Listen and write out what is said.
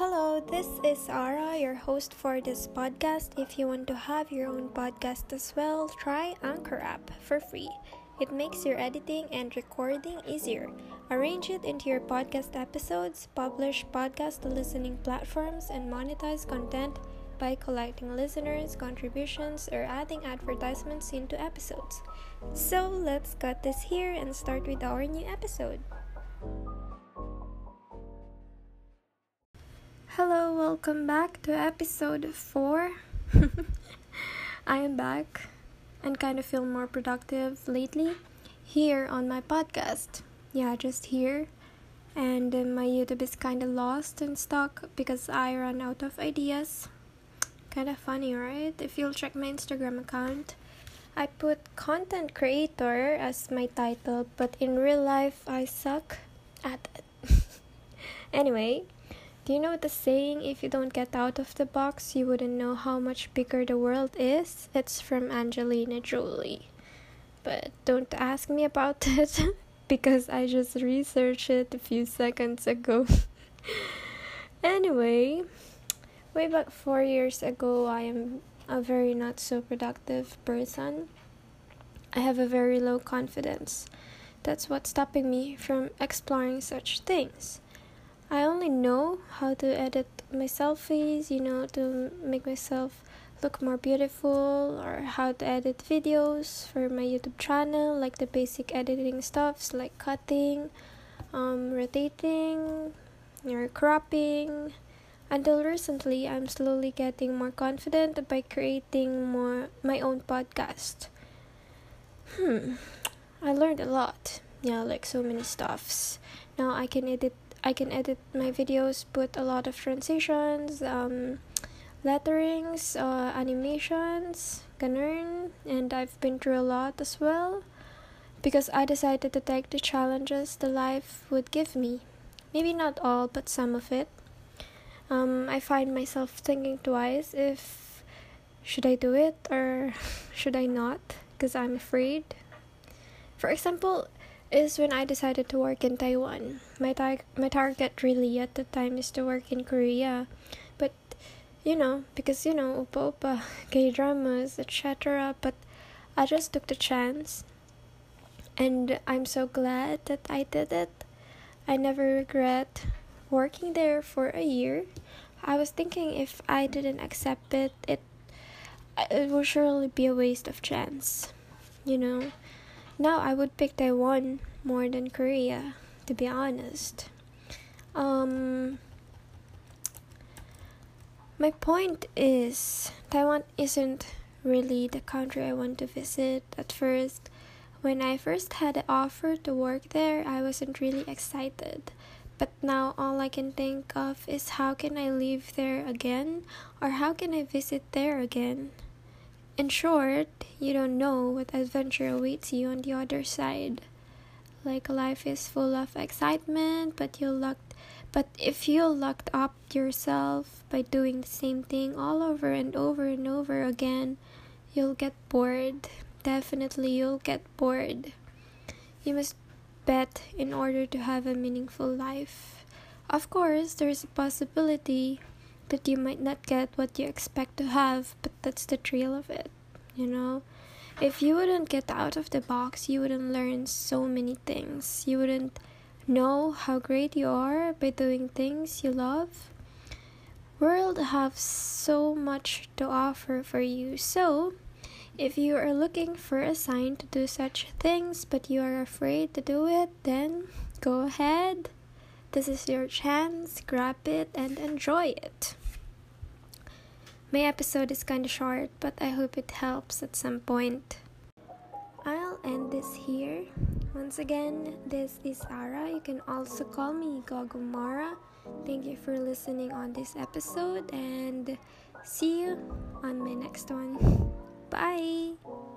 Hello, this is Ara, your host for this podcast. If you want to have your own podcast as well, try Anchor app for free. It makes your editing and recording easier. Arrange it into your podcast episodes, publish podcast listening platforms, and monetize content by collecting listeners' contributions or adding advertisements into episodes. So let's cut this here and start with our new episode. Hello, welcome back to episode 4. I am back and kind of feel more productive lately here on my podcast. Yeah, just here. And uh, my YouTube is kind of lost and stuck because I ran out of ideas. Kind of funny, right? If you'll check my Instagram account, I put content creator as my title, but in real life, I suck at it. anyway, do you know the saying, if you don't get out of the box, you wouldn't know how much bigger the world is? It's from Angelina Jolie. But don't ask me about it because I just researched it a few seconds ago. anyway, way back four years ago, I am a very not so productive person. I have a very low confidence. That's what's stopping me from exploring such things. I only know how to edit my selfies, you know, to make myself look more beautiful, or how to edit videos for my YouTube channel, like the basic editing stuffs like cutting, um, rotating, or cropping. Until recently, I'm slowly getting more confident by creating more my own podcast. Hmm, I learned a lot. Yeah, like so many stuffs. Now I can edit I can edit my videos, put a lot of transitions, um, letterings, uh, animations, ganun, and I've been through a lot as well because I decided to take the challenges the life would give me. Maybe not all, but some of it. Um, I find myself thinking twice if should I do it or should I not because I'm afraid. For example, is when I decided to work in Taiwan. My tar- my target really at the time is to work in Korea, but you know because you know opa opa, K dramas, etc. But I just took the chance, and I'm so glad that I did it. I never regret working there for a year. I was thinking if I didn't accept it, it it would surely be a waste of chance, you know. Now I would pick Taiwan more than Korea, to be honest. Um, my point is, Taiwan isn't really the country I want to visit at first. When I first had the offer to work there, I wasn't really excited. But now all I can think of is how can I live there again or how can I visit there again? In short, you don't know what adventure awaits you on the other side. Like life is full of excitement, but you locked but if you locked up yourself by doing the same thing all over and over and over again, you'll get bored. Definitely you'll get bored. You must bet in order to have a meaningful life. Of course, there's a possibility that you might not get what you expect to have, but that's the thrill of it, you know? If you wouldn't get out of the box, you wouldn't learn so many things. You wouldn't know how great you are by doing things you love. World have so much to offer for you. So, if you are looking for a sign to do such things but you are afraid to do it, then go ahead. This is your chance. Grab it and enjoy it. My episode is kind of short, but I hope it helps at some point. I'll end this here. Once again, this is Ara. You can also call me Gogumara. Thank you for listening on this episode and see you on my next one. Bye.